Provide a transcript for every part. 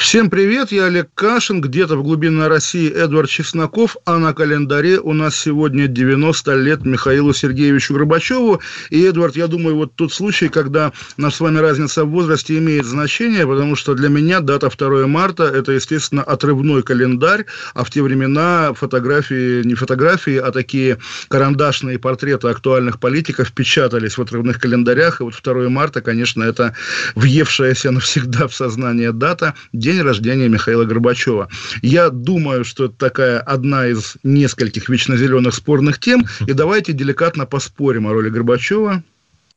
Всем привет, я Олег Кашин, где-то в глубинной России Эдвард Чесноков, а на календаре у нас сегодня 90 лет Михаилу Сергеевичу Горбачеву. И, Эдвард, я думаю, вот тот случай, когда наша с вами разница в возрасте имеет значение, потому что для меня дата 2 марта – это, естественно, отрывной календарь, а в те времена фотографии, не фотографии, а такие карандашные портреты актуальных политиков печатались в отрывных календарях, и вот 2 марта, конечно, это въевшаяся навсегда в сознание дата – день рождения Михаила Горбачева. Я думаю, что это такая одна из нескольких вечно зеленых спорных тем, и давайте деликатно поспорим о роли Горбачева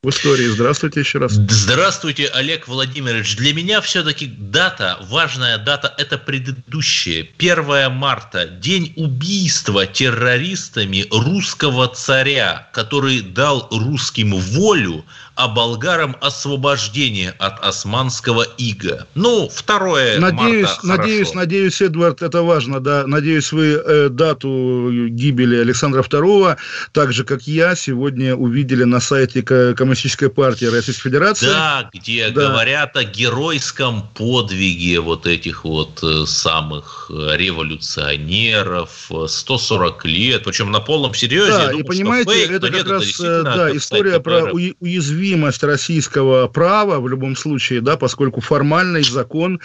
в истории. Здравствуйте еще раз. Здравствуйте, Олег Владимирович. Для меня все-таки дата, важная дата, это предыдущая. 1 марта, день убийства террористами русского царя, который дал русским волю, а болгарам освобождение от османского ига. Ну, второе Надеюсь, марта надеюсь, хорошо. надеюсь, Эдвард, это важно, да. Надеюсь, вы э, дату гибели Александра II, так же, как я, сегодня увидели на сайте Ко- Коммунистической партии Российской Федерации. Да, где Да. говорят о геройском подвиге вот этих вот э, самых э, революционеров, э, 140 лет, причем на полном серьезе. Да, Я и понимаете, фейк, это как нет, раз действительно э, да, это, история про КПРФ. Уязвимость российского права в любом случае, да, поскольку формальный закон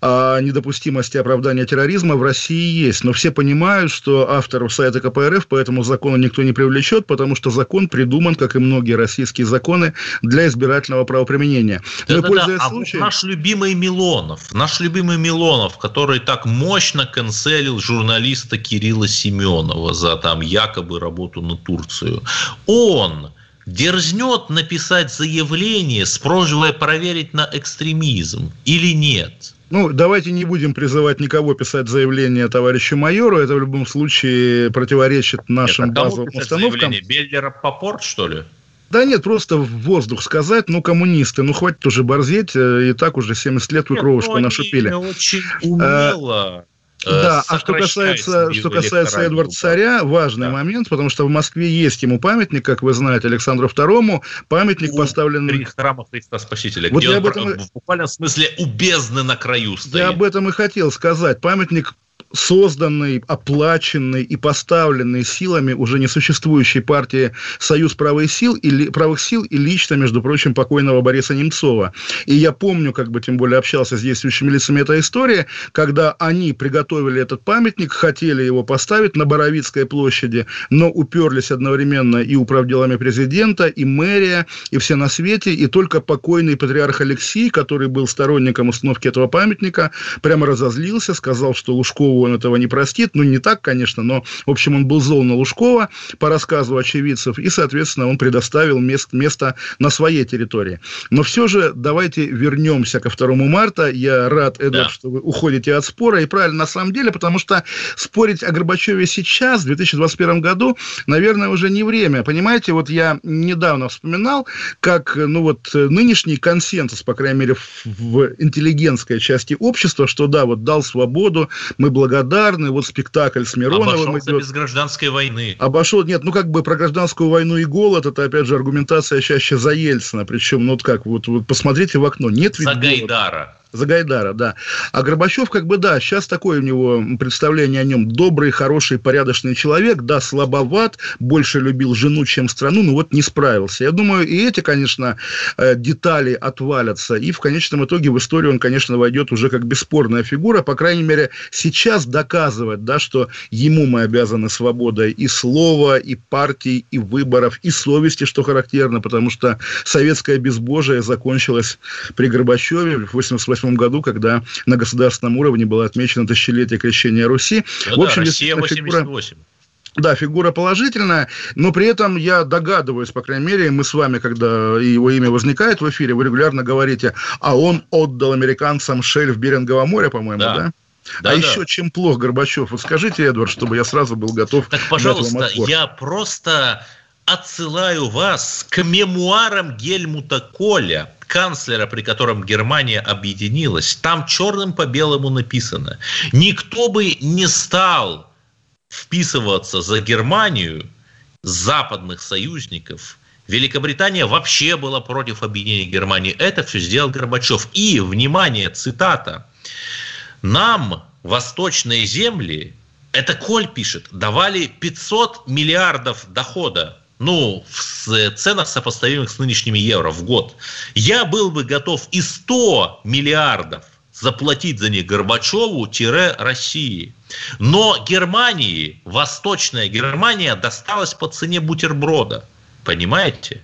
о недопустимости оправдания терроризма в России есть. Но все понимают, что авторов сайта КПРФ по этому закону никто не привлечет, потому что закон придуман, как и многие российские законы, для избирательного правоприменения. Ну и, Да-да-да, пользуясь а вот случаем- наш любимый Милонов, наш любимый Милонов, который так мощно канцелил журналиста Кирилла Семенова за там якобы работу на Турцию, он дерзнет написать заявление с просьбой проверить на экстремизм или нет? Ну, давайте не будем призывать никого писать заявление товарищу майору. Это в любом случае противоречит нашим Это кому базовым установкам. заявление? Беллера Попорт, что ли? Да нет, просто в воздух сказать, ну, коммунисты, ну, хватит уже борзеть, э, и так уже 70 лет вы Нет, кровушку ну, они нашупили. очень умело э, Да, а что касается, что касается Эдварда. Царя, важный Да. момент, потому что в Москве есть ему памятник, как вы знаете, Александру II, памятник У поставлен... При храма Христа Спасителя, Вот где я он об этом в буквальном смысле у бездны на краю стоит. Я об этом и хотел сказать. Памятник созданный, оплаченный и поставленный силами уже несуществующей партии «Союз правых сил» и, правых сил и лично, между прочим, покойного Бориса Немцова. И я помню, как бы тем более общался с действующими лицами этой истории, когда они приготовили этот памятник, хотели его поставить на Боровицкой площади, но уперлись одновременно и управделами президента, и мэрия, и все на свете, и только покойный патриарх Алексей, который был сторонником установки этого памятника, прямо разозлился, сказал, что Лужкову он этого не простит. Ну, не так, конечно, но, в общем, он был зол на Лужкова по рассказу очевидцев, и, соответственно, он предоставил мест, место на своей территории. Но все же давайте вернемся ко 2 марта. Я рад, Эдвард, Да. что вы уходите от спора, и правильно на самом деле, потому что спорить о Горбачеве сейчас, в 2021 году, наверное, уже не время. Понимаете, вот я недавно вспоминал, как, ну вот, нынешний консенсус, по крайней мере, в, в интеллигентской части общества, что да, вот дал свободу, мы благодарны, вот спектакль с Мироновым Обошелся идет. без гражданской войны. Обошел, нет, ну как бы про гражданскую войну и голод, это опять же аргументация чаще за Ельцина, причем, ну вот как, вот, вот посмотрите в окно, нет ведь За. Гайдара. За Гайдара, да. А Горбачев, как бы, да, сейчас такое у него представление о нем. Добрый, хороший, порядочный человек, да, слабоват, больше любил жену, чем страну, но вот не справился. Я думаю, и эти, конечно, э, детали отвалятся, и в конечном итоге в историю он, конечно, войдет уже как бесспорная фигура, по крайней мере, сейчас доказывать, да, что ему мы обязаны свободой и слова, и партий, и выборов, и совести, что характерно, потому что советское безбожие закончилось при Горбачеве в 88 году, когда на государственном уровне было отмечено тысячелетие крещения Руси. Ну В общем, да, Россия действительно, фигура- 88. да, фигура положительная, но при этом я догадываюсь, по крайней мере, мы с вами, когда его имя возникает в эфире, вы регулярно говорите, а он отдал американцам шельф Берингового моря, по-моему, да? Да. а Да-да. еще чем плох Горбачев? Вот скажите, Эдвард, чтобы я сразу был готов Так, пожалуйста, я просто отсылаю вас к мемуарам Гельмута Коля, канцлера, при котором Германия объединилась. Там черным по белому написано, никто бы не стал вписываться за Германию западных союзников. Великобритания вообще была против объединения Германии. Это все сделал Горбачев. И, внимание, цитата. Нам восточные земли, это Коль пишет, давали 500 миллиардов дохода ну, в ценах, сопоставимых с нынешними евро в год, я был бы готов и 100 миллиардов заплатить за них Горбачеву-России. Но Германии, Восточная Германия досталась по цене бутерброда. Понимаете?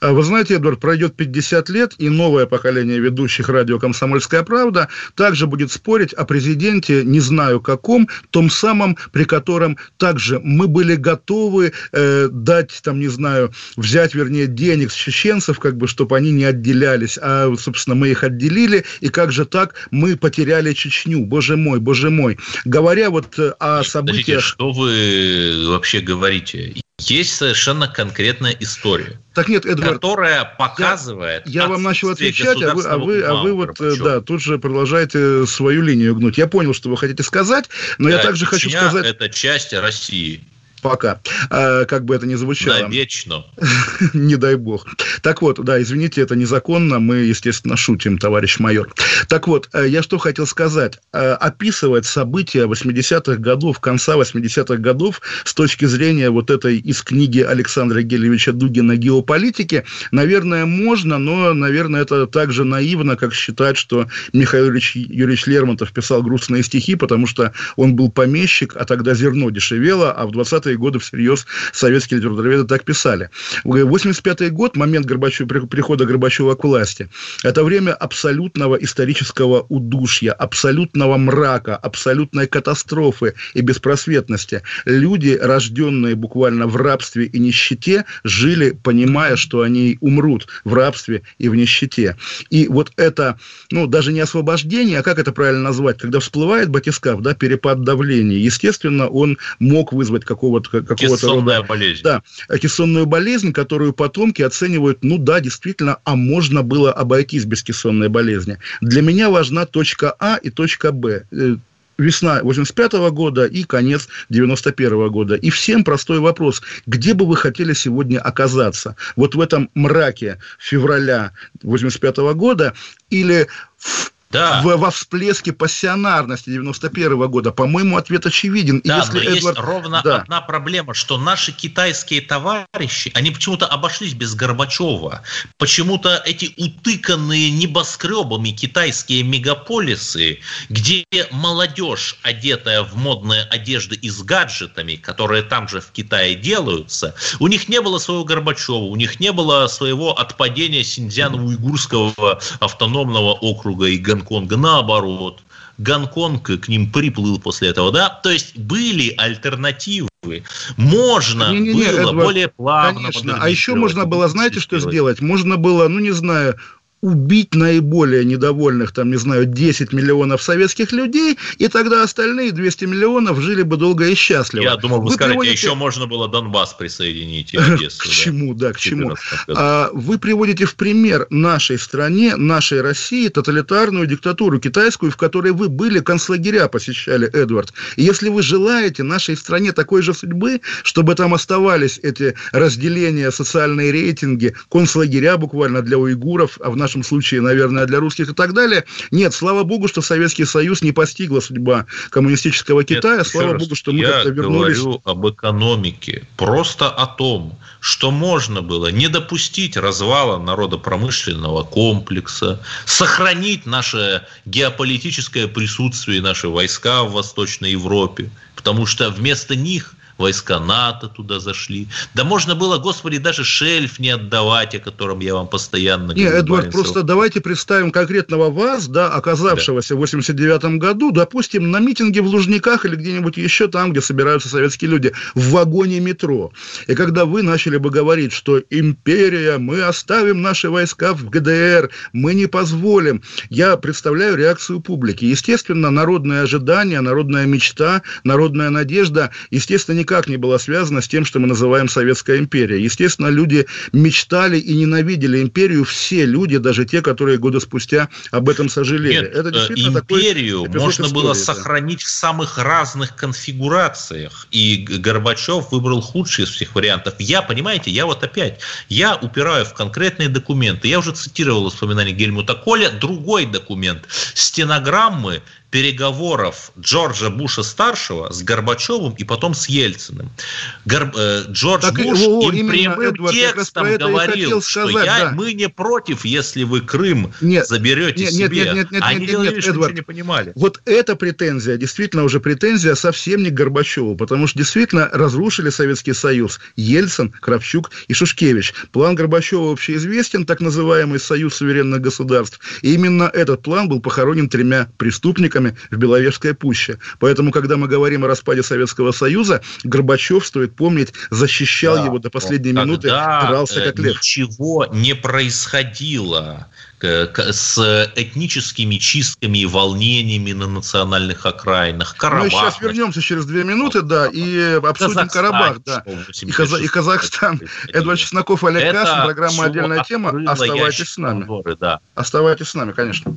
А вы знаете, Эдвард, пройдет 50 лет, и новое поколение ведущих радио «Комсомольская правда» также будет спорить о президенте, не знаю каком, том самом, при котором также мы были готовы э, дать, там, не знаю, взять, вернее, денег с чеченцев, как бы, чтобы они не отделялись, а, собственно, мы их отделили, и как же так мы потеряли Чечню, боже мой, боже мой. Говоря вот э, о событиях... Подождите, что вы вообще говорите? Есть совершенно конкретная история. Так нет, Эдвард, которая показывает. Я, я вам начал отвечать, а вы, а вы, а вы вот э, да, тут же продолжаете свою линию гнуть. Я понял, что вы хотите сказать, но да, я также хочу сказать. Это часть России пока, а, как бы это ни звучало. Навечно. Не дай бог. Так вот, да, извините, это незаконно, мы, естественно, шутим, товарищ майор. Так вот, э, я что хотел сказать. Э, описывать события 80-х годов, конца 80-х годов с точки зрения вот этой из книги Александра Гелевича Дугина «Геополитики», наверное, можно, но, наверное, это так же наивно, как считать, что Михаил Юрьевич, Юрьевич Лермонтов писал грустные стихи, потому что он был помещик, а тогда зерно дешевело, а в 20-е 80-е годы всерьез советские литературоведы так писали. 85 год, момент Горбачева, прихода Горбачева к власти, это время абсолютного исторического удушья, абсолютного мрака, абсолютной катастрофы и беспросветности. Люди, рожденные буквально в рабстве и нищете, жили, понимая, что они умрут в рабстве и в нищете. И вот это, ну, даже не освобождение, а как это правильно назвать, когда всплывает батискаф, да, перепад давления, естественно, он мог вызвать какого-то какого-то рода... болезнь. Да, кессонную болезнь, которую потомки оценивают, ну да, действительно, а можно было обойтись без кессонной болезни. Для меня важна точка А и точка Б э, весна 85 -го года и конец 91 -го года. И всем простой вопрос. Где бы вы хотели сегодня оказаться? Вот в этом мраке февраля 85 -го года или в да. в, во всплеске пассионарности 91 года? По-моему, ответ очевиден. Да, если но Эдвард... есть ровно да. одна проблема, что наши китайские товарищи, они почему-то обошлись без Горбачева. Почему-то эти утыканные небоскребами китайские мегаполисы, где молодежь, одетая в модные одежды и с гаджетами, которые там же в Китае делаются, у них не было своего Горбачева, у них не было своего отпадения Синьцзян-Уйгурского автономного округа и Гонконга, наоборот. Гонконг к ним приплыл после этого, да? То есть были альтернативы. Можно не, не, не, было Эдвард, более плавно. Конечно. А еще можно было, знаете, что сделать? Можно было, ну не знаю, убить наиболее недовольных, там, не знаю, 10 миллионов советских людей, и тогда остальные 200 миллионов жили бы долго и счастливо. Я думал, вы, вы скажете, приводите... еще можно было Донбасс присоединить и Одессу. К чему, да, к чему. А, вы приводите в пример нашей стране, нашей России, тоталитарную диктатуру китайскую, в которой вы были, концлагеря посещали, Эдвард. И если вы желаете нашей стране такой же судьбы, чтобы там оставались эти разделения, социальные рейтинги, концлагеря буквально для уйгуров, а в нашем случае, наверное, для русских и так далее. Нет, слава богу, что Советский Союз не постигла судьба коммунистического Китая. Нет, слава раз, богу, что мы как-то вернулись... Я говорю об экономике. Просто о том, что можно было не допустить развала народопромышленного комплекса, сохранить наше геополитическое присутствие, наши войска в Восточной Европе, потому что вместо них войска НАТО туда зашли. Да можно было, господи, даже шельф не отдавать, о котором я вам постоянно говорю. Нет, Эдвард, Баренцев. просто давайте представим конкретного вас, да, оказавшегося да. в 89 году, допустим, на митинге в Лужниках или где-нибудь еще там, где собираются советские люди, в вагоне метро. И когда вы начали бы говорить, что империя, мы оставим наши войска в ГДР, мы не позволим, я представляю реакцию публики. Естественно, народное ожидание, народная мечта, народная надежда, естественно, никак не была связана с тем, что мы называем Советская империя. Естественно, люди мечтали и ненавидели империю, все люди, даже те, которые годы спустя об этом сожалели. Нет, Это действительно империю такой можно истории, было да. сохранить в самых разных конфигурациях, и Горбачев выбрал худший из всех вариантов. Я, понимаете, я вот опять, я упираю в конкретные документы. Я уже цитировал воспоминания Гельмута Коля, другой документ. Стенограммы переговоров Джорджа Буша-старшего с Горбачевым и потом с Ельциным. Гор... Э, Джордж так, Буш о, им прямым Эдвард, текстом говорил, сказать, что я, да. мы не против, если вы Крым нет, заберете нет, себе. Нет, нет, нет, Они нет, нет, нет, Эдвард, не понимали. Вот эта претензия, действительно уже претензия совсем не к Горбачеву, потому что действительно разрушили Советский Союз Ельцин, Кравчук и Шушкевич. План Горбачева общеизвестен, так называемый Союз суверенных государств. И именно этот план был похоронен тремя преступниками, войсками в Беловежской пуще. Поэтому, когда мы говорим о распаде Советского Союза, Горбачев, стоит помнить, защищал да, его до последней вот минуты, дрался как лев. Ничего не происходило с этническими чистками и волнениями на национальных окраинах. Карабах. Мы сейчас вернемся через две минуты, да, и обсудим Казахстан, Карабах, да, и, Каза- и Казахстан. Эдвард Чесноков, Олег Кашин, программа «Отдельная тема». Оставайтесь с нами. Горы, да. Оставайтесь с нами, конечно.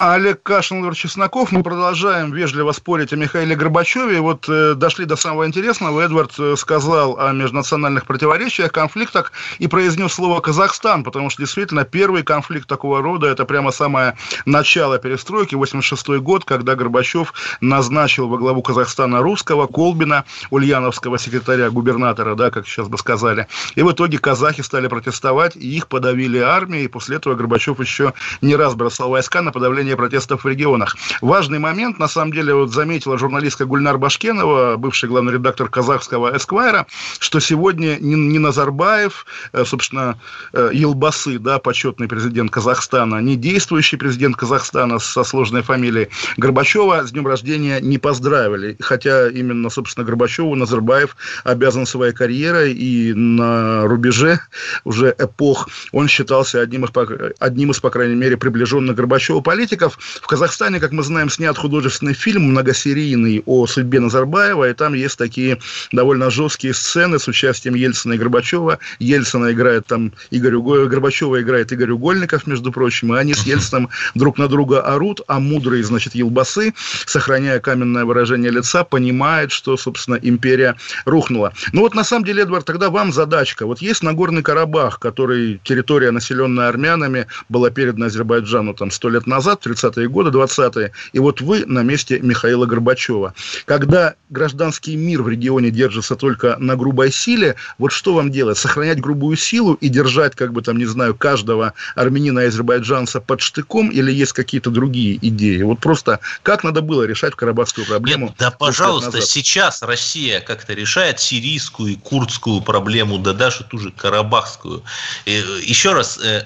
Олег Кашин, Владимир Чесноков. Мы продолжаем вежливо спорить о Михаиле Горбачеве. Вот э, дошли до самого интересного. Эдвард э, сказал о межнациональных противоречиях, конфликтах и произнес слово «Казахстан», потому что действительно первый конфликт такого рода – это прямо самое начало перестройки, 86 год, когда Горбачев назначил во главу Казахстана русского, Колбина, ульяновского секретаря, губернатора, да, как сейчас бы сказали. И в итоге казахи стали протестовать, и их подавили армией, и после этого Горбачев еще не раз бросал войска на подавление подавления протестов в регионах. Важный момент, на самом деле, вот заметила журналистка Гульнар Башкенова, бывший главный редактор казахского «Эсквайра», что сегодня ни Назарбаев, э, собственно, э, Елбасы, да, почетный президент Казахстана, не действующий президент Казахстана со сложной фамилией Горбачева с днем рождения не поздравили. Хотя именно, собственно, Горбачеву Назарбаев обязан своей карьерой и на рубеже уже эпох он считался одним из, одним из по крайней мере, приближенных Горбачева политиков политиков. В Казахстане, как мы знаем, снят художественный фильм многосерийный о судьбе Назарбаева, и там есть такие довольно жесткие сцены с участием Ельцина и Горбачева. Ельцина играет там Игорь Уго... Горбачева играет Игорь Угольников, между прочим, и они с Ельцином друг на друга орут, а мудрый, значит, Елбасы, сохраняя каменное выражение лица, понимает, что, собственно, империя рухнула. Ну вот, на самом деле, Эдвард, тогда вам задачка. Вот есть Нагорный Карабах, который территория, населенная армянами, была передана Азербайджану там сто лет назад, 30-е годы, 20-е, и вот вы на месте Михаила Горбачева. Когда гражданский мир в регионе держится только на грубой силе, вот что вам делать? Сохранять грубую силу и держать, как бы там, не знаю, каждого армянина и азербайджанца под штыком, или есть какие-то другие идеи? Вот просто как надо было решать карабахскую проблему? Нет, да, пожалуйста, сейчас Россия как-то решает сирийскую и курдскую проблему, да даже ту же карабахскую. Э, еще раз, э,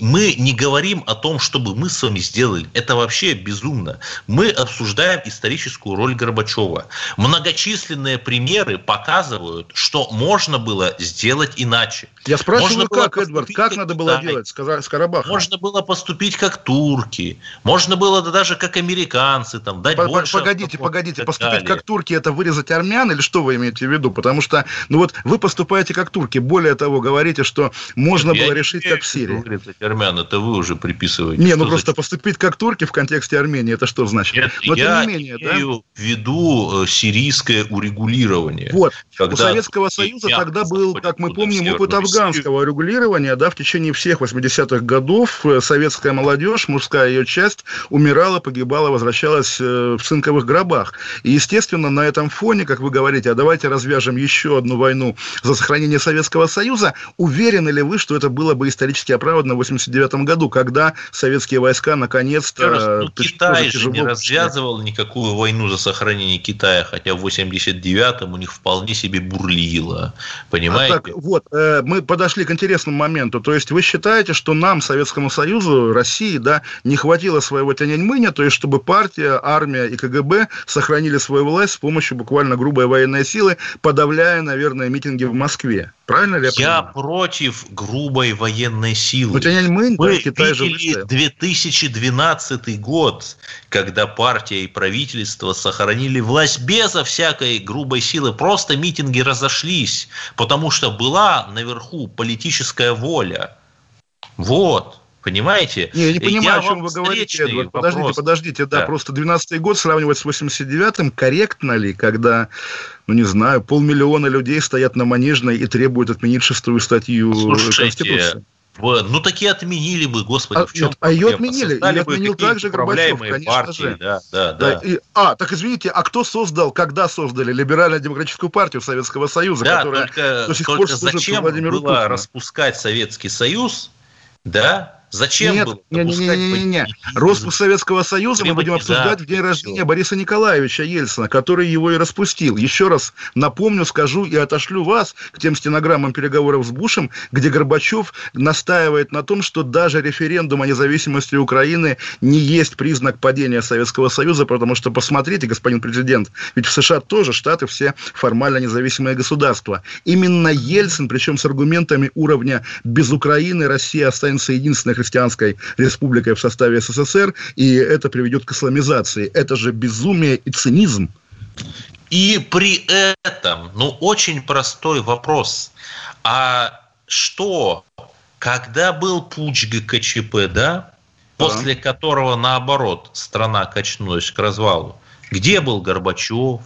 мы не говорим о том, чтобы мы с вами сделали. Это вообще безумно. Мы обсуждаем историческую роль Горбачева. Многочисленные примеры показывают, что можно было сделать иначе. Я спрашиваю, можно как, Эдвард, как, как надо было делать с Карабахом? Можно было поступить как турки, можно было даже как американцы, там, дать больше... Погодите, погодите, поступить далее. как турки, это вырезать армян, или что вы имеете в виду? Потому что, ну вот, вы поступаете как турки, более того, говорите, что можно Нет, было решить как в Сирии армян, это вы уже приписываете. Не, ну просто поступить как турки в контексте Армении, это что значит? Нет, Но я тем не менее, да? имею в виду э, сирийское урегулирование. Вот. Когда У Советского Союза я тогда был, как мы помним, опыт афганского регулирования. Да, в течение всех 80-х годов э, советская молодежь, мужская ее часть, умирала, погибала, возвращалась э, в цинковых гробах. И, естественно, на этом фоне, как вы говорите, а давайте развяжем еще одну войну за сохранение Советского Союза, уверены ли вы, что это было бы исторически оправдано в 89 году, когда советские войска наконец-то... Еще раз, ну, Китай же не развязывал никакую войну за сохранение Китая, хотя в 89-м у них вполне себе бурлило. Понимаете? А так, вот, э, мы подошли к интересному моменту. То есть вы считаете, что нам, Советскому Союзу, России, да, не хватило своего тяньаньмыня, то есть чтобы партия, армия и КГБ сохранили свою власть с помощью буквально грубой военной силы, подавляя, наверное, митинги в Москве. Правильно ли я, Я понимаю? против грубой военной силы. Ну, Тяньаньмынь, да, Мы Китай же видели выстоял. 2012 год, когда партия и правительство сохранили власть безо всякой грубой силы. Просто митинги разошлись, потому что была наверху политическая воля. Вот. Понимаете? Не, я не понимаю, Я о чем вы говорите, Эдвард. Подождите, вопрос. подождите, да, Да. просто 12-й год сравнивать с 89-м корректно ли, когда, ну не знаю, полмиллиона людей стоят на Манежной и требуют отменить шестую статью Слушайте, Конституции? Ну, такие отменили бы, господи, А, в чем нет, а ее отменили, Создали ее отменил также Горбачев, конечно партии, же. Да, да, Да, и- а, так извините, а кто создал, когда создали Либерально-демократическую партию Советского Союза, Да, которая только, до сих только пор служит зачем Владимиру было Путину? распускать Советский Союз, да? Зачем Нет, было не, не, не, не, не, не. Распуск Советского Союза мы будем обсуждать в день рождения Бориса Николаевича Ельцина, который его и распустил. Еще раз напомню, скажу и отошлю вас к тем стенограммам переговоров с Бушем, где Горбачев настаивает на том, что даже референдум о независимости Украины не есть признак падения Советского Союза, потому что, посмотрите, господин президент, ведь в США тоже штаты все формально независимые государства. Именно Ельцин, причем с аргументами уровня «без Украины Россия останется единственной христианской республикой в составе СССР, и это приведет к исламизации». Это же безумие и цинизм. И при этом, ну, очень простой вопрос. А что, когда был путь ГКЧП, да, после которого, наоборот, страна качнулась к развалу, где был Горбачев?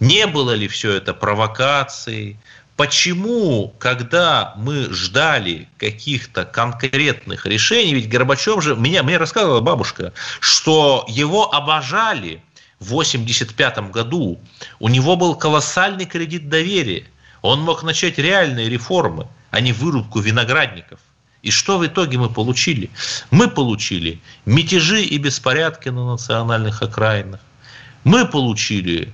Не было ли все это провокацией? Почему, когда мы ждали каких-то конкретных решений, ведь Горбачев же, меня, мне рассказывала бабушка, что его обожали в 1985 году, у него был колоссальный кредит доверия, он мог начать реальные реформы, а не вырубку виноградников. И что в итоге мы получили? Мы получили мятежи и беспорядки на национальных окраинах. Мы получили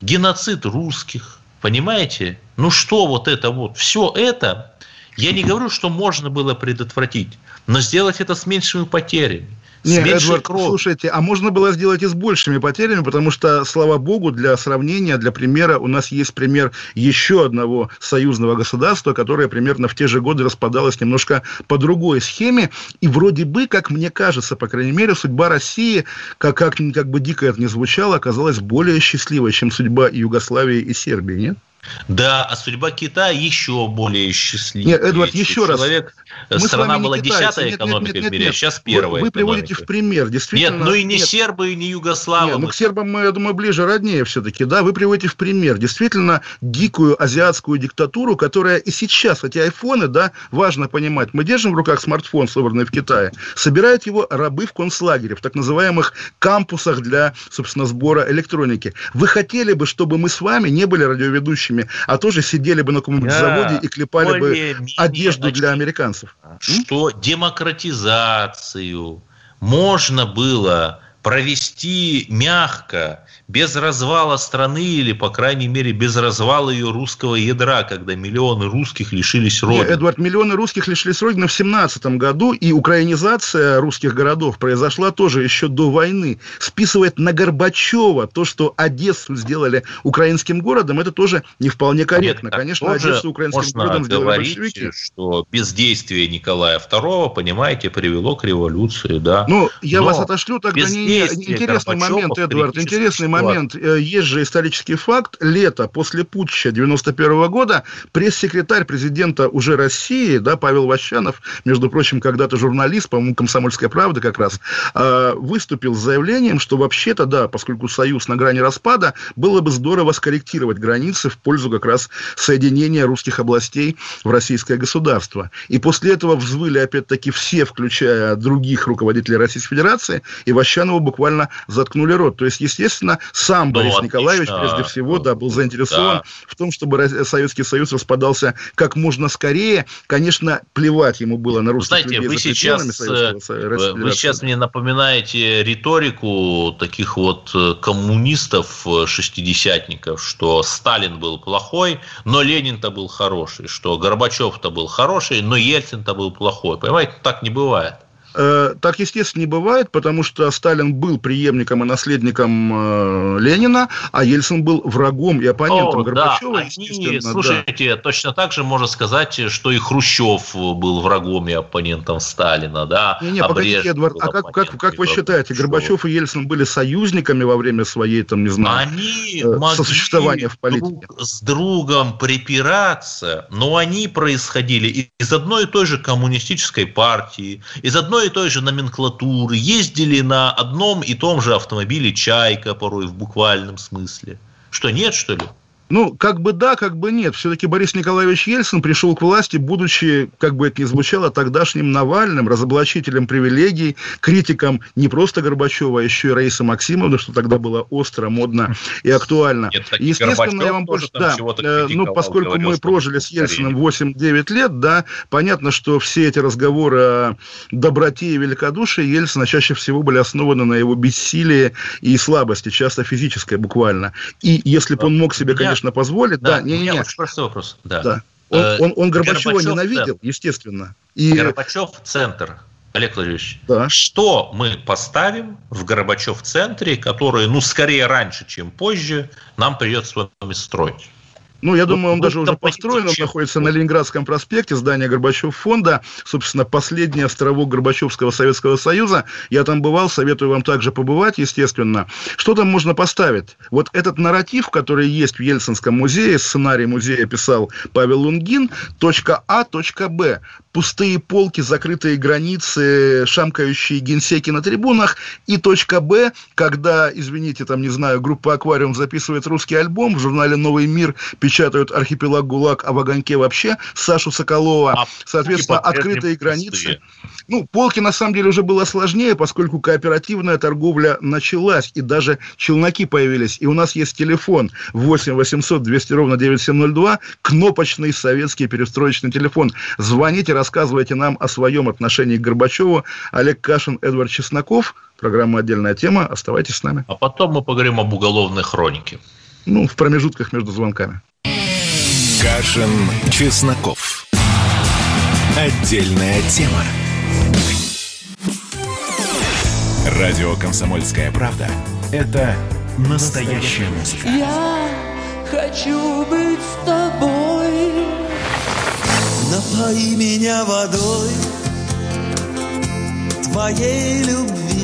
геноцид русских. Понимаете? Ну что вот это вот? Все это, я не говорю, что можно было предотвратить, но сделать это с меньшими потерями. Не, Эдвард, кровью. слушайте, а можно было сделать и с большими потерями, потому что, слава богу, для сравнения, для примера, у нас есть пример еще одного союзного государства, которое примерно в те же годы распадалось немножко по другой схеме, и вроде бы, как мне кажется, по крайней мере, судьба России, как, как, как бы дико это ни звучало, оказалась более счастливой, чем судьба и Югославии и Сербии, нет? Да, а судьба Китая еще более счастливая. Нет, Эдвард, еще раз. Человек, Мы с страна была десятая Нет, нет, экономика нет, нет, в мире, нет. а сейчас Вы- первая Вы, приводите экономика. в пример, действительно. Нет, ну и не нет. сербы, и не югославы. Не, ну мы к сербам мы, я думаю, ближе, роднее все-таки, да, вы приводите в пример действительно дикую азиатскую диктатуру, которая и сейчас, эти айфоны, да, важно понимать, мы держим в руках смартфон, собранный в Китае, собирают его рабы в концлагере, в так называемых кампусах для, собственно, сбора электроники. Вы хотели бы, чтобы мы с вами не были радиоведущими, а тоже сидели бы на каком-нибудь заводе и клепали бы одежду для американцев? Что демократизацию можно было провести мягко, без развала страны или, по крайней мере, без развала ее русского ядра, когда миллионы русских лишились родины. Эдвард, миллионы русских лишились родины в 17 году, и украинизация русских городов произошла тоже еще до войны. Списывает на Горбачева то, что Одессу сделали украинским городом, это тоже не вполне корректно. Нет, Конечно, Одессу украинским можно городом сделали говорить, большевики. что бездействие Николая II, понимаете, привело к революции, да. Ну, я Но вас отошлю тогда не, не интересный момент, Эдвард, интересный момент. Э, есть же исторический факт. Лето после путча 91 года пресс-секретарь президента уже России, да, Павел Ващанов, между прочим, когда-то журналист, по-моему, «Комсомольская правда» как раз, э, выступил с заявлением, что вообще-то, да, поскольку Союз на грани распада, было бы здорово скорректировать границы в пользу как раз соединения русских областей в российское государство. И после этого взвыли опять-таки все, включая других руководителей Российской Федерации, и Ващанову буквально заткнули рот. То есть, естественно, сам ну, Борис отлично. Николаевич, прежде всего, да, был заинтересован да. в том, чтобы Советский Союз распадался как можно скорее. Конечно, плевать ему было на русских Знаете, людей вы сейчас, э, вы сейчас мне напоминаете риторику таких вот э, коммунистов, э, шестидесятников, что Сталин был плохой, но Ленин-то был хороший, что Горбачев-то был хороший, но Ельцин-то был плохой. Понимаете, так не бывает. Э, так, естественно, не бывает, потому что Сталин был преемником и наследником э, Ленина, а Ельцин был врагом и оппонентом О, Горбачева. Да, они, слушайте, да. точно так же можно сказать, что и Хрущев был врагом и оппонентом Сталина, да. Не, не, а погодите, Эдвард, а как, как, как вы считаете, Горбачев и Ельцин были союзниками во время своей, там, не знаю, они э, сосуществования в политике? Друг с другом припираться, но они происходили из одной и той же коммунистической партии, из одной одной и той же номенклатуры, ездили на одном и том же автомобиле «Чайка», порой в буквальном смысле. Что, нет, что ли? Ну, как бы да, как бы нет. Все-таки Борис Николаевич Ельцин пришел к власти, будучи, как бы это ни звучало, тогдашним Навальным, разоблачителем привилегий, критиком не просто Горбачева, а еще и Раисы Максимовны, что тогда было остро, модно и актуально. Нет, Естественно, я вам больше... Да, э, ну, поскольку говорил, мы прожили с Ельциным 8-9 лет, да, понятно, что все эти разговоры о доброте и великодушии Ельцина чаще всего были основаны на его бессилии и слабости, часто физической буквально. И если бы он мог себе, конечно, конечно, позволит. Да, да не, не, не. Простой вопрос. Да. да. Он, э, он, он Горбачева Горбачев, ненавидел, да. естественно. И... Горбачев – центр. Олег Владимирович, да. что мы поставим в Горбачев-центре, который, ну, скорее раньше, чем позже, нам придется с вами строить? Ну, я думаю, он даже уже построен, он находится на Ленинградском проспекте, здание Горбачев фонда, собственно, последний островок Горбачевского Советского Союза. Я там бывал, советую вам также побывать, естественно. Что там можно поставить? Вот этот нарратив, который есть в Ельцинском музее, сценарий музея писал Павел Лунгин, точка А, точка Б пустые полки, закрытые границы, шамкающие генсеки на трибунах, и точка Б, когда, извините, там, не знаю, группа «Аквариум» записывает русский альбом, в журнале «Новый мир» печатают «Архипелаг ГУЛАГ», а в «Огоньке» вообще Сашу Соколова. А Соответственно, открытые границы. Ну, полки, на самом деле, уже было сложнее, поскольку кооперативная торговля началась, и даже челноки появились. И у нас есть телефон 8 800 200 ровно 9702, кнопочный советский перестроечный телефон. Звоните, рассказывайте нам о своем отношении к Горбачеву. Олег Кашин, Эдвард Чесноков. Программа «Отдельная тема». Оставайтесь с нами. А потом мы поговорим об уголовной хронике. Ну, в промежутках между звонками. Кашин, Чесноков. Отдельная тема. Радио «Комсомольская правда» — это настоящая музыка. Я хочу быть с тобой. Напои меня водой твоей любви.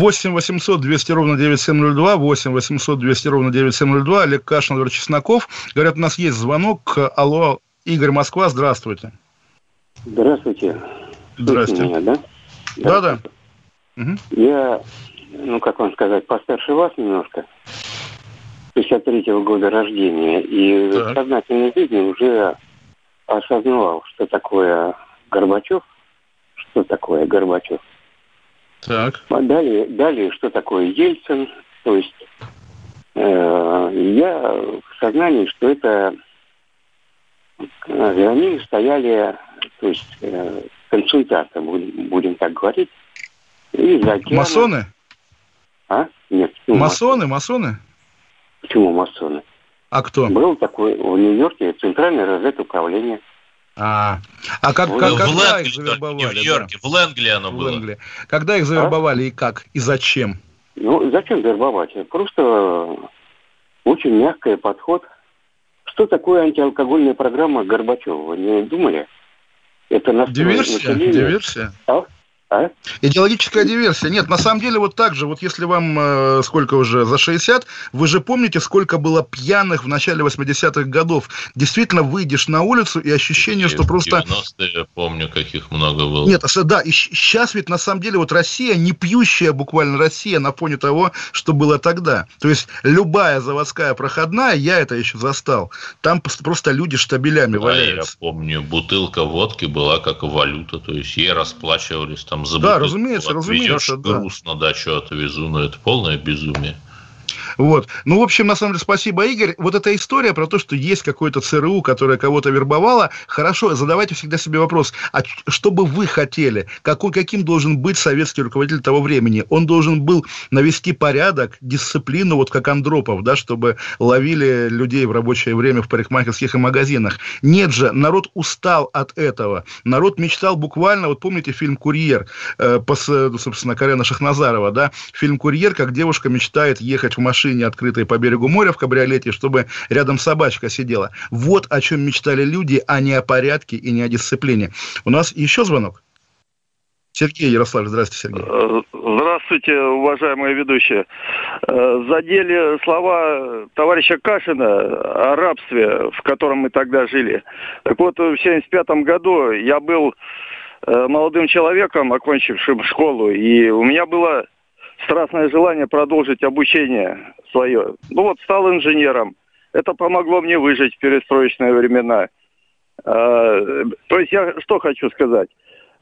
8 800 200 ровно 9702, 8 800 200 ровно 9702, Олег Кашин, Владимир Чесноков. Говорят, у нас есть звонок. Алло, Игорь Москва, здравствуйте. Здравствуйте. Здравствуйте. Меня, да? Да, да. Угу. Я, ну, как вам сказать, постарше вас немножко. 53-го года рождения. И так. в сознательной жизни уже осознавал, что такое Горбачев, что такое Горбачев. Так. А далее, далее, что такое Ельцин. То есть э, я в сознании, что это э, за ними стояли, то есть э, консультанты, будем, будем так говорить. И за океана- Масоны? А? Нет. почему Масоны, масоны? Почему масоны? А кто? Был такой в Нью-Йорке центральное разведуправление. А, а как, В как- в когда Лэнгли, их не в завербовали? да? Нью-Йорке, в Лэнгли оно В было. Лэнгли. Когда их завербовали и как? И зачем? Ну, зачем вербовать? Просто очень мягкий подход. Что такое антиалкогольная программа Горбачева? Вы не думали? Это настрой Диверсия? населения. Диверсия? А? А? Идеологическая диверсия. Нет, на самом деле вот так же, вот если вам э, сколько уже, за 60, вы же помните, сколько было пьяных в начале 80-х годов. Действительно, выйдешь на улицу и ощущение, что И в просто... 90-е я помню, каких много было. Нет, а да, и сейчас ведь на самом деле вот Россия, не пьющая буквально Россия на фоне того, что было тогда. То есть любая заводская проходная, я это еще застал, там просто люди штабелями Да, я валяются. помню, бутылка водки была как валюта, то есть ей расплачивались там за Да, бутылку. разумеется, разумеется, Отвезешь да. груз на дачу отвезу, но это полное безумие. Вот. Ну, в общем, на самом деле, спасибо, Игорь. Вот эта история про то, что есть какое-то ЦРУ, которое кого-то вербовало, хорошо, задавайте всегда себе вопрос, а что бы вы хотели? Какой, каким должен быть советский руководитель того времени? Он должен был навести порядок, дисциплину, вот как Андропов, да, чтобы ловили людей в рабочее время в парикмахерских и магазинах. Нет же, народ устал от этого. Народ мечтал буквально, вот помните фильм «Курьер», э, по, собственно, Карена Шахназарова, да, фильм «Курьер», как девушка мечтает ехать в машине, открытой по берегу моря в кабриолете, чтобы рядом собачка сидела. Вот о чем мечтали люди, а не о порядке и не о дисциплине. У нас еще звонок? Сергей Ярослав, здравствуйте, Сергей. Э, Здравствуйте, уважаемые ведущие. Э, Задели слова товарища Кашина о рабстве, в котором мы тогда жили. Так вот, в 1975 году я был э, молодым человеком, окончившим школу, и у меня было страстное желание продолжить обучение свое. Ну вот, стал инженером. Это помогло мне выжить в перестроечные времена. Э, То есть я что хочу сказать?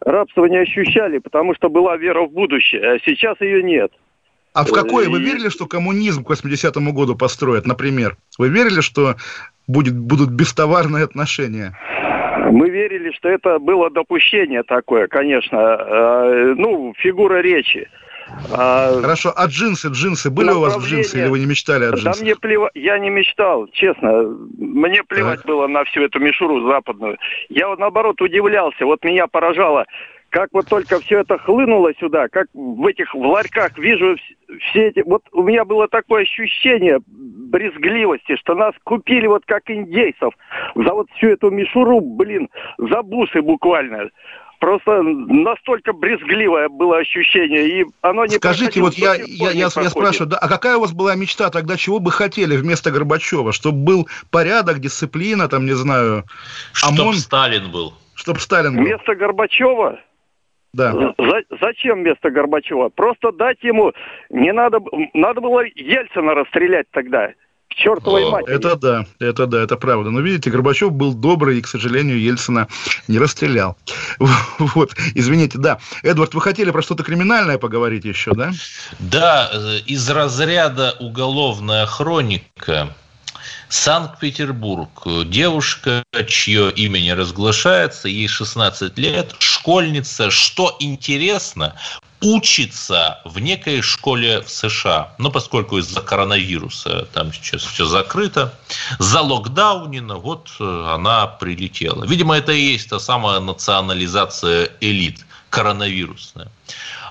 Рабство не ощущали, потому что была вера в будущее, а сейчас ее нет. А в какое? Вы верили, что коммунизм к 80-му году построят, например? Вы верили, что будет, будут бестоварные отношения? Мы верили, что это было допущение такое, конечно. Э, Ну, фигура речи. А, Хорошо, а джинсы, джинсы, были у вас джинсы или вы не мечтали о Да джинсах? мне плевать, я не мечтал, честно. Мне плевать Так. было на всю эту мишуру западную. Я вот наоборот удивлялся, вот меня поражало, как вот только все это хлынуло сюда, как в этих в ларьках вижу вс- все эти... Вот у меня было такое ощущение брезгливости, что нас купили вот как индейцев за вот всю эту мишуру, блин, за бусы буквально. Просто настолько брезгливое было ощущение, и оно не Скажите, вот я, я, я, я спрашиваю, да, а какая у вас была мечта тогда, чего бы хотели вместо Горбачева? Чтобы был порядок, дисциплина, там, не знаю, Чтоб ОМОН, Сталин был. чтобы Сталин был? Вместо Горбачева? Да. За- зачем вместо Горбачева? Просто дать ему... Не надо... Надо было Ельцина расстрелять тогда. Чертовой матери. Это да, это да, это правда. Но видите, Горбачев был добрый и, к сожалению, Ельцина не расстрелял. Вот, извините, да. Эдвард, вы хотели про что-то криминальное поговорить еще, да? Да, э, из разряда уголовная хроника. Санкт-Петербург. Девушка, чье имя не разглашается, ей 16 лет, школьница, что интересно, учится в некой школе в США. Но поскольку из-за коронавируса там сейчас все закрыто, залокдаунено, вот э, она прилетела. Видимо, это и есть та самая национализация элит коронавирусная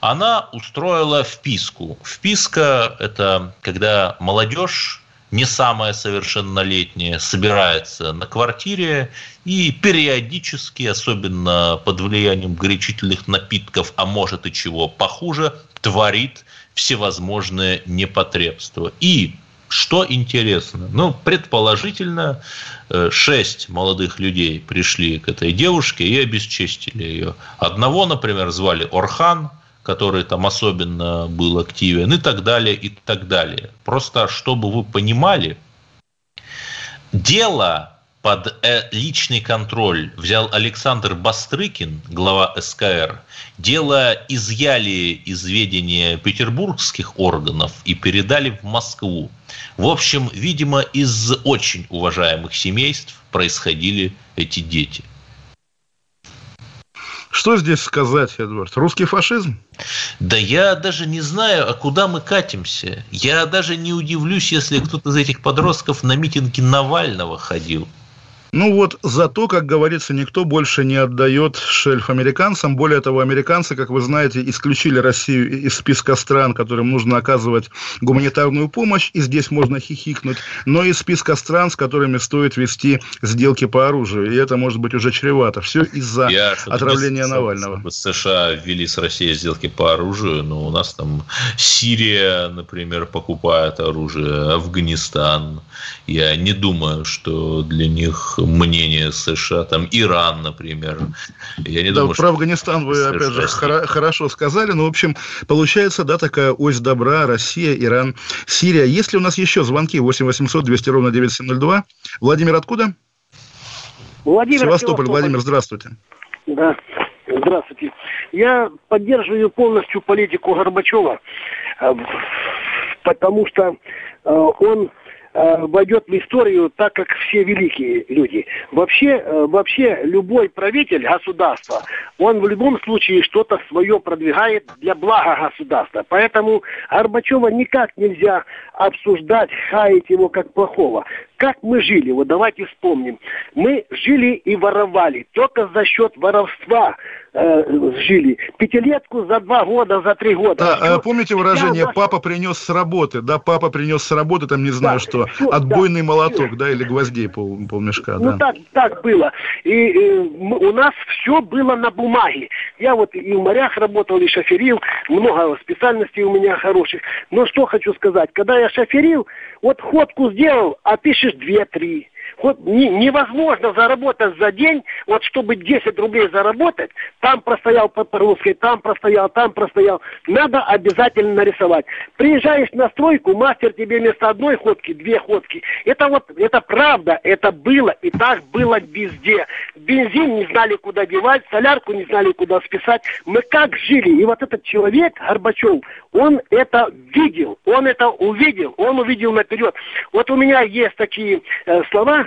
она устроила вписку. Вписка – это когда молодежь, не самая совершеннолетняя, собирается на квартире и периодически, особенно под влиянием горячительных напитков, а может и чего похуже, творит всевозможные непотребства. И что интересно, ну, предположительно, э, шесть молодых людей пришли к этой девушке и обесчестили ее. Одного, например, звали Орхан, который там особенно был активен, и так далее, и так далее. Просто, чтобы вы понимали, дело под э, личный контроль взял Александр Бастрыкин, глава СКР, дело изъяли из ведения петербургских органов и передали в Москву. В общем, видимо, из очень уважаемых семейств происходили эти дети. Что здесь сказать, Эдвард? Русский фашизм? Да я даже не знаю, а куда мы катимся. Я даже не удивлюсь, если кто-то из этих подростков на митинги Навального ходил. Ну вот, зато, как говорится, никто больше не отдает шельф американцам. Более того, американцы, как вы знаете, исключили Россию из списка стран, которым нужно оказывать гуманитарную помощь, и здесь можно хихикнуть, но из списка стран, с которыми стоит вести сделки по оружию. И это может быть уже чревато. Все из-за Я отравления слышал, Навального. США ввели с Россией сделки по оружию, но у нас там Сирия, например, покупает оружие, Афганистан. Я не думаю, что для них мнение США, там Иран, например. Я не да, думаю, про что Афганистан вы, США опять же, хоро- хорошо сказали. Ну, в общем, получается, да, такая ось добра, Россия, Иран, Сирия. Есть ли у нас еще звонки? 8 800 200 ровно 9702. Владимир, откуда? Владимир Севастополь. Владимир, здравствуйте. Да, здравствуйте. Я поддерживаю полностью политику Горбачева, э, потому что э, он войдет в историю так, как все великие люди. Вообще, э, вообще любой правитель государства, он в любом случае что-то свое продвигает для блага государства. Поэтому Горбачева никак нельзя обсуждать, хаять его как плохого. Как мы жили? Вот давайте вспомним. Мы жили и воровали. Только за счет воровства э, жили. Пятилетку за два года, за три года. Да, Всё. э, помните выражение Я «папа принес с работы», да, папа принес с работы, там, не знаю что, всё, отбойный да, молоток, да, или гвоздей пол, полмешка, Ну да. так, так было. И, э, м- у нас все было на бумаге. Я вот и в морях работал, и шоферил, много специальностей у меня хороших. Но что хочу сказать, когда я шоферил, вот ходку сделал, а пишешь две-три. Вот не- невозможно заработать за день, вот чтобы 10 рублей заработать, там простоял по по русской, там простоял, там простоял. Надо обязательно нарисовать. Приезжаешь на стройку, мастер тебе вместо одной ходки, две ходки. Это вот, это правда, это было, и так было везде. Бензин не знали, куда девать, солярку не знали, куда списать. Мы как жили? И вот этот человек, Горбачев, он это видел, он это увидел, он увидел наперед. Вот у меня есть такие э, слова,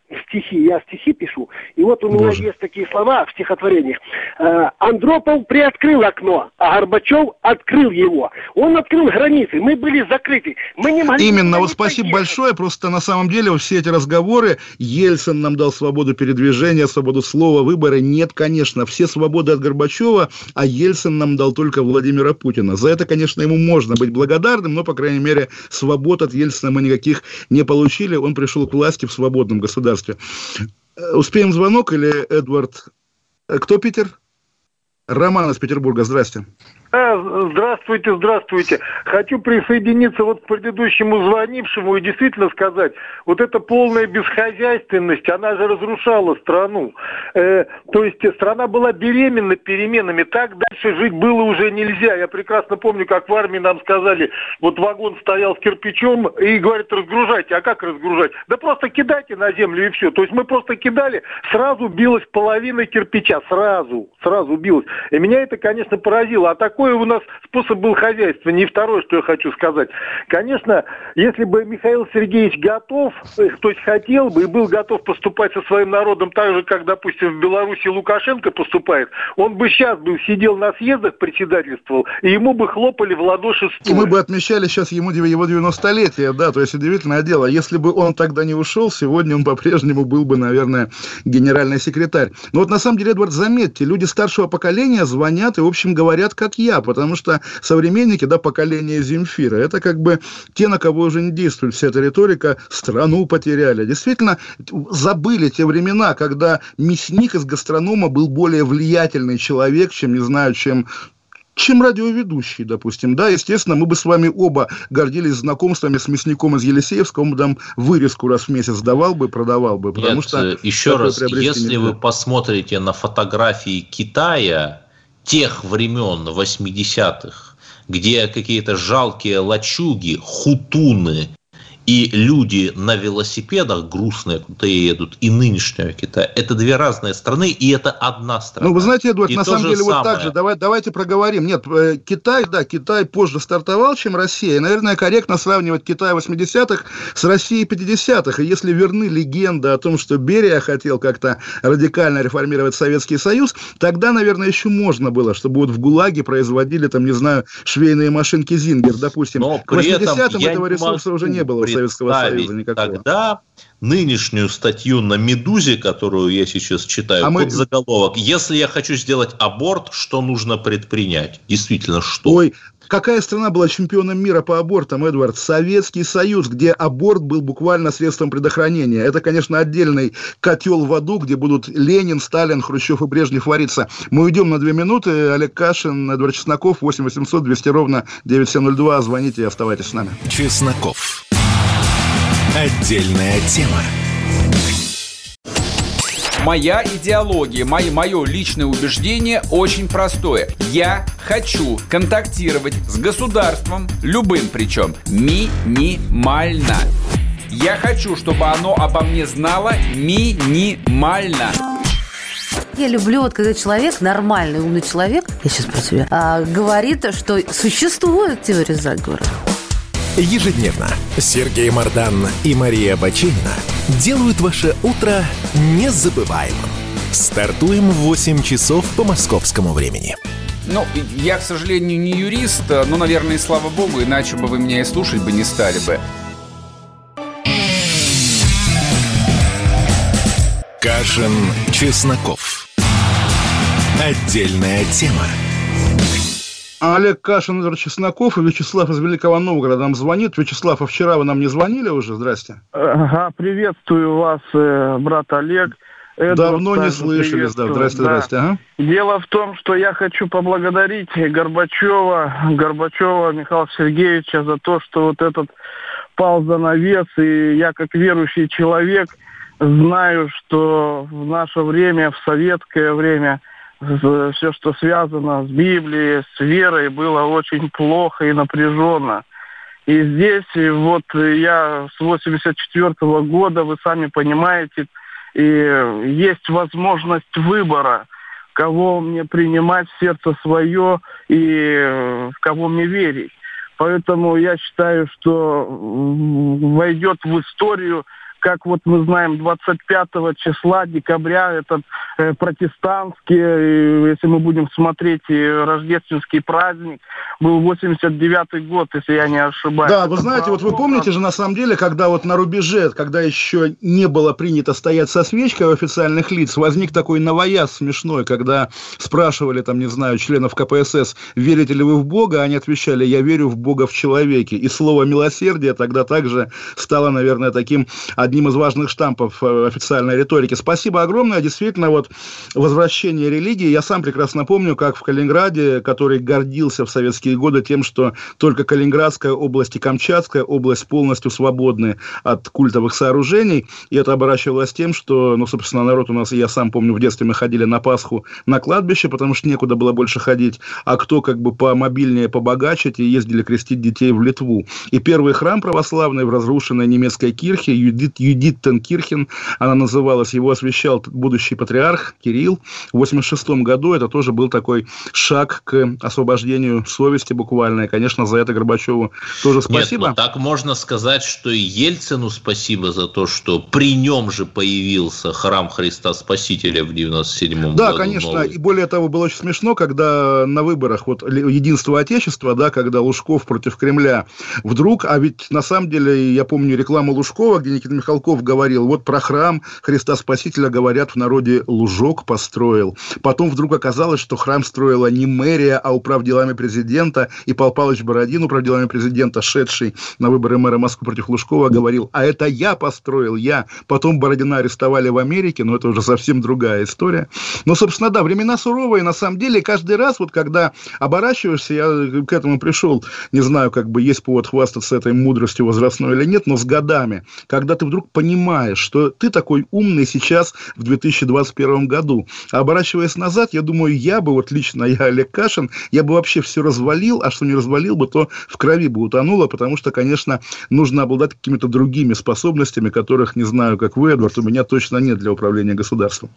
стихи, я стихи пишу, и вот у меня Боже. есть такие слова в стихотворениях. Э, Андропов приоткрыл окно, а Горбачев открыл его. Он открыл границы, мы были закрыты, мы не могли... Именно, вот спасибо поехать. большое. Просто на самом деле вот все эти разговоры, Ельцин нам дал свободу передвижения, свободу слова, выбора. Нет, конечно, все свободы от Горбачева, а Ельцин нам дал только Владимира Путина. За это, конечно, ему можно быть благодарным, но, по крайней мере, свобод от Ельцина мы никаких не получили. Он пришел к власти в свободном государстве. Э, Успеем звонок или Эдвард? Э, Кто Питер? Роман из Петербурга, здрасте. Да, здравствуйте, здравствуйте. Хочу присоединиться вот к предыдущему звонившему и действительно сказать, вот эта полная бесхозяйственность, она же разрушала страну. Э, то есть страна была беременна переменами, так дальше жить было уже нельзя. Я прекрасно помню, как в армии нам сказали, вот вагон стоял с кирпичом и говорят, разгружайте. А как разгружать? Да просто кидайте на землю и все. То есть мы просто кидали, сразу билась половина кирпича, сразу, сразу билась. И меня это, конечно, поразило. А такой у нас способ был хозяйствования. И второе, что я хочу сказать. Конечно, если бы Михаил Сергеевич готов, э, то есть хотел бы и был готов поступать со своим народом так же, как, допустим, в Беларуси Лукашенко поступает, он бы сейчас бы сидел на съездах, председательствовал, и ему бы хлопали в ладоши И стоя. мы бы отмечали сейчас ему его 90-летие, да, то есть удивительное дело. Если бы он тогда не ушел, сегодня он по-прежнему был бы, наверное, генеральный секретарь. Но вот на самом деле, Эдвард, заметьте, люди старшего поколения звонят и, в общем, говорят, как я, потому что современники, да, поколение Земфира, это как бы те, на кого уже не действует вся эта риторика, страну потеряли. Действительно, забыли те времена, когда мясник из гастронома был более влиятельный человек, чем, не знаю, чем чем радиоведущий, допустим, да, естественно, мы бы с вами оба гордились знакомствами с мясником из Елисеевского, он бы там вырезку раз в месяц давал бы, продавал бы, потому Нет, что... э, еще раз, если нельзя. вы посмотрите на фотографии Китая тех времен 80-х, где какие-то жалкие лачуги, хутуны и люди на велосипедах грустные куда едут, и нынешнего Китая, это две разные страны, и это одна страна. Ну, вы знаете, Эдуард, и на самом деле самое. вот так же, давай, давайте проговорим. Нет, э, Китай, да, Китай позже стартовал, чем Россия. И, наверное, корректно сравнивать Китай 80-х с Россией 50-х. И если верны легенды о том, что Берия хотел как-то радикально реформировать Советский Союз, тогда, наверное, еще можно было, чтобы вот в ГУЛАГе производили, там, не знаю, швейные машинки Зингер, допустим. Но К при этом 80-м я этого ресурса могу уже не было Советского Союза никакого. Тогда нынешнюю статью на «Медузе», которую я сейчас читаю, А мы- под заголовок «Если я хочу сделать аборт, что нужно предпринять?» Действительно, что? Ой, какая страна была чемпионом мира по абортам, Эдвард? Советский Союз, где аборт был буквально средством предохранения. Это, конечно, отдельный котел в аду, где будут Ленин, Сталин, Хрущев и Брежнев вариться. Мы уйдем на две минуты. Олег Кашин, Эдвард Чесноков, 8 800 200 ровно 9702. Звоните и оставайтесь с нами. Чесноков. Отдельная тема. Моя идеология, мое, мое личное убеждение очень простое. Я хочу контактировать с государством, любым причем, минимально. Я хочу, чтобы оно обо мне знало минимально. Я люблю, вот когда человек, нормальный, умный человек, я сейчас про тебя, а, говорит, что существует теория заговора. Ежедневно Сергей Мардан и Мария Бачинина делают ваше утро незабываемым. Стартуем в 8 часов по московскому времени. Ну, я, к сожалению, не юрист, но, наверное, и слава богу, иначе бы вы меня и слушать бы не стали бы. Кашин, Чесноков. Отдельная тема. Олег Кашин, Чесноков и Вячеслав из Великого Новгорода нам звонит. Вячеслав, а вчера вы нам не звонили уже? Здрасте. Ага, приветствую вас, э, брат Олег. Эдвард Давно не также слышались, да. Здрасте, да. здрасте. Ага. Дело в том, что я хочу поблагодарить Горбачева, Горбачева Михаила Сергеевича за то, что вот этот пал за навес, и я как верующий человек знаю, что в наше время, в советское время, все, что связано с Библией, с верой, было очень плохо и напряженно. И здесь вот я с 84 года, вы сами понимаете, и есть возможность выбора, кого мне принимать в сердце свое и в кого мне верить. Поэтому я считаю, что войдет в историю, как вот мы знаем, 25 числа декабря этот э, протестантский, э, если мы будем смотреть э, рождественский праздник, был 89 год, если я не ошибаюсь. Да, вы Это знаете, вот вы помните же, на самом деле, когда вот на рубеже, когда еще не было принято стоять со свечкой у официальных лиц, возник такой новояз смешной, когда спрашивали, там, не знаю, членов КПСС, верите ли вы в Бога, они отвечали, я верю в Бога в человеке. И слово «милосердие» тогда также стало, наверное, таким одним из важных штампов э, официальной риторики. Спасибо огромное. Действительно, вот возвращение религии. Я сам прекрасно помню, как в Калининграде, который гордился в советские годы тем, что только Калининградская область и Камчатская область полностью свободны от культовых сооружений. И это оборачивалось тем, что, ну, собственно, народ у нас, я сам помню, в детстве мы ходили на Пасху на кладбище, потому что некуда было больше ходить. А кто как бы помобильнее, побогаче, те ездили крестить детей в Литву. И первый храм православный в разрушенной немецкой кирхе, Юдит, Юдиттенкирхен, она называлась, его освящал будущий патриарх Кирилл. В 86 году это тоже был такой шаг к освобождению совести буквально. И, конечно, за это Горбачеву тоже спасибо. Нет, ну, так можно сказать, что и Ельцину спасибо за то, что при нем же появился храм Христа Спасителя в 97 году. Да, конечно. новый. И более того, было очень смешно, когда на выборах вот Единство Отечества, да, когда Лужков против Кремля вдруг, а ведь на самом деле, я помню рекламу Лужкова, где Никита Михалков говорил, вот про храм Христа Спасителя говорят в народе Лужок построил. Потом вдруг оказалось, что храм строила не мэрия, а управ делами президента, и Павел Павлович Бородин, управ делами президента, шедший на выборы мэра Москвы против Лужкова, говорил, а это я построил, я. Потом Бородина арестовали в Америке, но это уже совсем другая история. Но, собственно, да, времена суровые, на самом деле, каждый раз, вот когда оборачиваешься, я к этому пришел, не знаю, как бы есть повод хвастаться этой мудростью возрастной или нет, но с годами, когда ты вдруг вдруг понимаешь, что ты такой умный сейчас в 2021 году. А оборачиваясь назад, я думаю, я бы, вот лично я, Олег Кашин, я бы вообще все развалил, а что не развалил бы, то в крови бы утонуло, потому что, конечно, нужно обладать какими-то другими способностями, которых, не знаю, как вы, Эдвард, у меня точно нет для управления государством.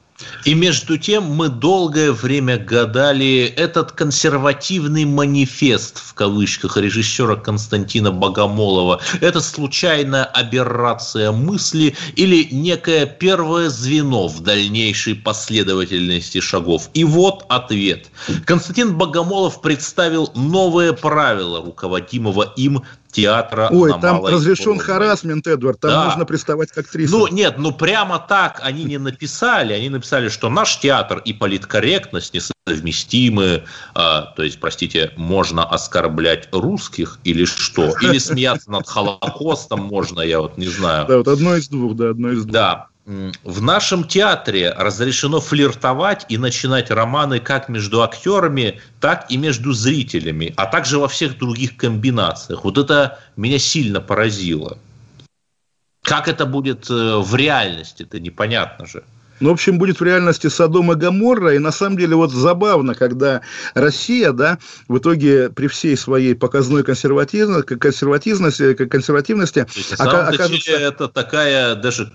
И между тем мы долгое время гадали этот консервативный манифест, в кавычках, режиссера Константина Богомолова. Это случайная аберрация мысли или некое первое звено в дальнейшей последовательности шагов? И вот ответ. Константин Богомолов представил новые правила руководимого им театра Ой, на там Малой разрешен Площади. харасмент, Эдвард, там Да. можно приставать к актрисам. Ну, нет, ну прямо так они не написали. Они написали, что наш театр и политкорректность несовместимы. А, то есть, простите, можно оскорблять русских или что? Или смеяться над Холокостом можно, я вот не знаю. Да, вот одно из двух, да, одно из двух. Да. В нашем театре разрешено флиртовать и начинать романы как между актерами, так и между зрителями, а также во всех других комбинациях. Вот это меня сильно поразило. Как это будет э, в реальности, это непонятно же. Ну, в общем, будет в реальности Содом и Гоморра. И на самом деле вот забавно, когда Россия, да, в итоге при всей своей показной консервативно- консервативности, консервативности на ока- оказывается- это такая, даже,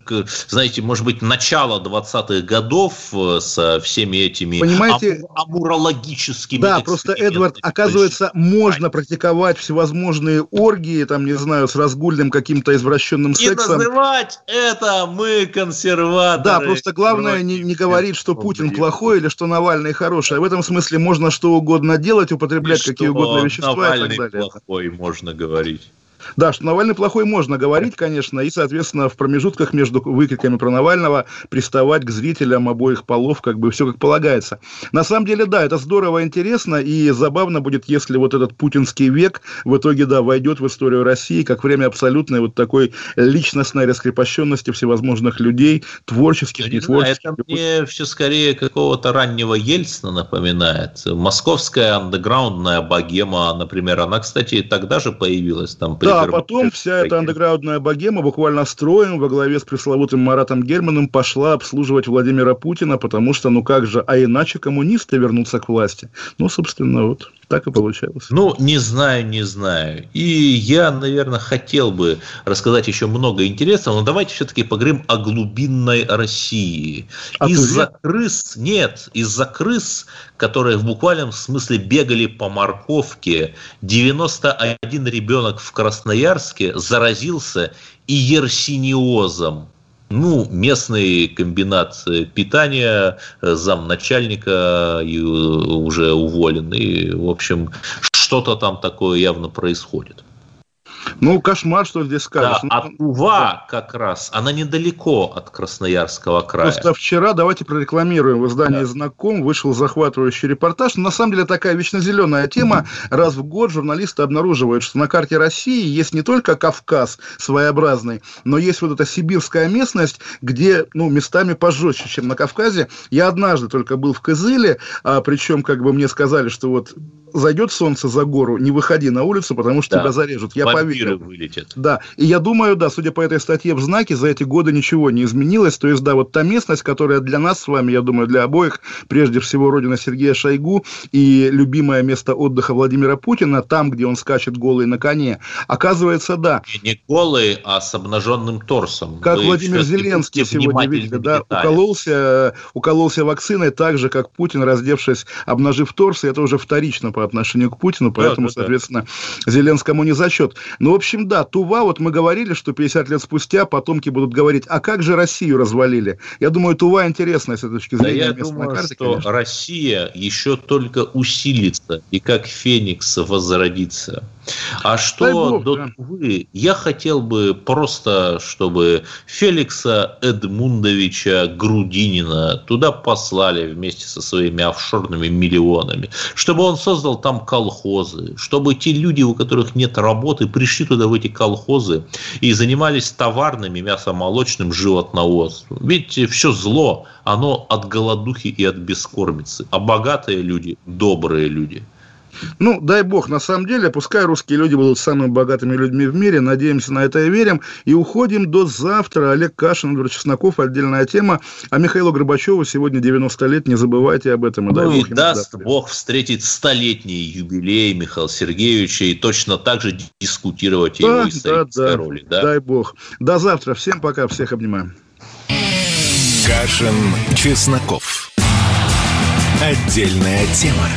знаете, может быть, начало 20-х годов э, со всеми этими Понимаете- аму- амурологическими Да, просто, Эдвард, оказывается, можно практиковать всевозможные оргии, там, не знаю, с разгульным каким-то извращенным И сексом. называть это мы консерваторы. Да, просто главное не, не говорить, что Путин плохой или что Навальный хороший. А в этом смысле можно что угодно делать, употреблять И какие угодно вещества Навальный и так далее. плохой, можно говорить. Да, что Навальный плохой можно говорить, конечно, и, соответственно, в промежутках между выкриками про Навального приставать к зрителям обоих полов, как бы все как полагается. На самом деле, да, это здорово, интересно, и забавно будет, если вот этот путинский век в итоге, да, войдет в историю России как время абсолютной вот такой личностной раскрепощенности всевозможных людей, творческих, Не знаю, нетворческих. это мне все скорее какого-то раннего Ельцина напоминает. Московская андеграундная богема, например, она, кстати, тогда же появилась там. Да, а потом вся эта андеграундная богема буквально строем во главе с пресловутым Маратом Германом пошла обслуживать Владимира Путина, потому что, ну как же, а иначе коммунисты вернутся к власти. Ну, собственно, вот так и получалось. Ну, не знаю, не знаю. И я, наверное, хотел бы рассказать еще много интересного, но давайте все-таки поговорим о глубинной России. А из-за крыс, нет, из-за крыс, которые в буквальном смысле бегали по морковке, 91 ребенок в Красноярске заразился и ерсиниозом. Ну, местный комбинат э, питания, э, замначальника и, э, уже уволен. И, в общем, что-то там такое явно происходит. Ну, кошмар, что здесь скажешь. Да, Ну, а Тува как раз, она недалеко от Красноярского края. Просто вчера, давайте прорекламируем, в издании «Знаком» вышел захватывающий репортаж. На самом деле такая вечно зеленая тема. Раз в год журналисты обнаруживают, что на карте России есть не только Кавказ своеобразный, но есть вот эта сибирская местность, где ну, местами пожестче, чем на Кавказе. Я однажды только был в Кызыле, а, причем как бы мне сказали, что вот зайдет солнце за гору, не выходи на улицу, потому что Да. тебя зарежут. Я Вампиры поверил. вылетят. Да, и я думаю, да, судя по этой статье в знаке, за эти годы ничего не изменилось. То есть, да, вот та местность, которая для нас с вами, я думаю, для обоих, прежде всего, родина Сергея Шойгу и любимое место отдыха Владимира Путина, там, где он скачет голый на коне, оказывается, да. Не голый, а с обнаженным торсом. Как Вы Владимир Зеленский сегодня, к да, укололся, укололся вакциной так же, как Путин, раздевшись, обнажив торс, и это уже вторично по отношению к Путину, поэтому, да, да. соответственно, Зеленскому не зачет. Ну, в общем, да, Тува, вот мы говорили, что 50 лет спустя потомки будут говорить, а как же Россию развалили? Я думаю, Тува интересная с этой точки Да зрения я местной думаю, карты, что конечно. Россия еще только усилится и как Феникс возродится. А Дай что бог, до да. Тувы, я хотел бы просто, чтобы Феликса Эдмундовича Грудинина туда послали вместе со своими офшорными миллионами, чтобы он создал там колхозы, чтобы те люди, у которых нет работы, пришли туда в эти колхозы и занимались товарными мясомолочным животноводством. Ведь все зло, оно от голодухи и от бескормицы, а богатые люди – добрые люди. Ну, дай бог, на самом деле, пускай русские люди будут самыми богатыми людьми в мире, надеемся на это и верим. И уходим до завтра. Олег Кашин, Эдвард Чесноков, отдельная тема. А Михаилу Горбачеву сегодня 90 лет, не забывайте об этом. И, дай ну, бог, и даст бог встретить столетний юбилей Михаила Сергеевича и точно так же дискутировать да, его исторической да, да. роли. Да? Дай бог. До завтра. Всем пока, всех обнимаем. Кашин, Чесноков. Отдельная тема.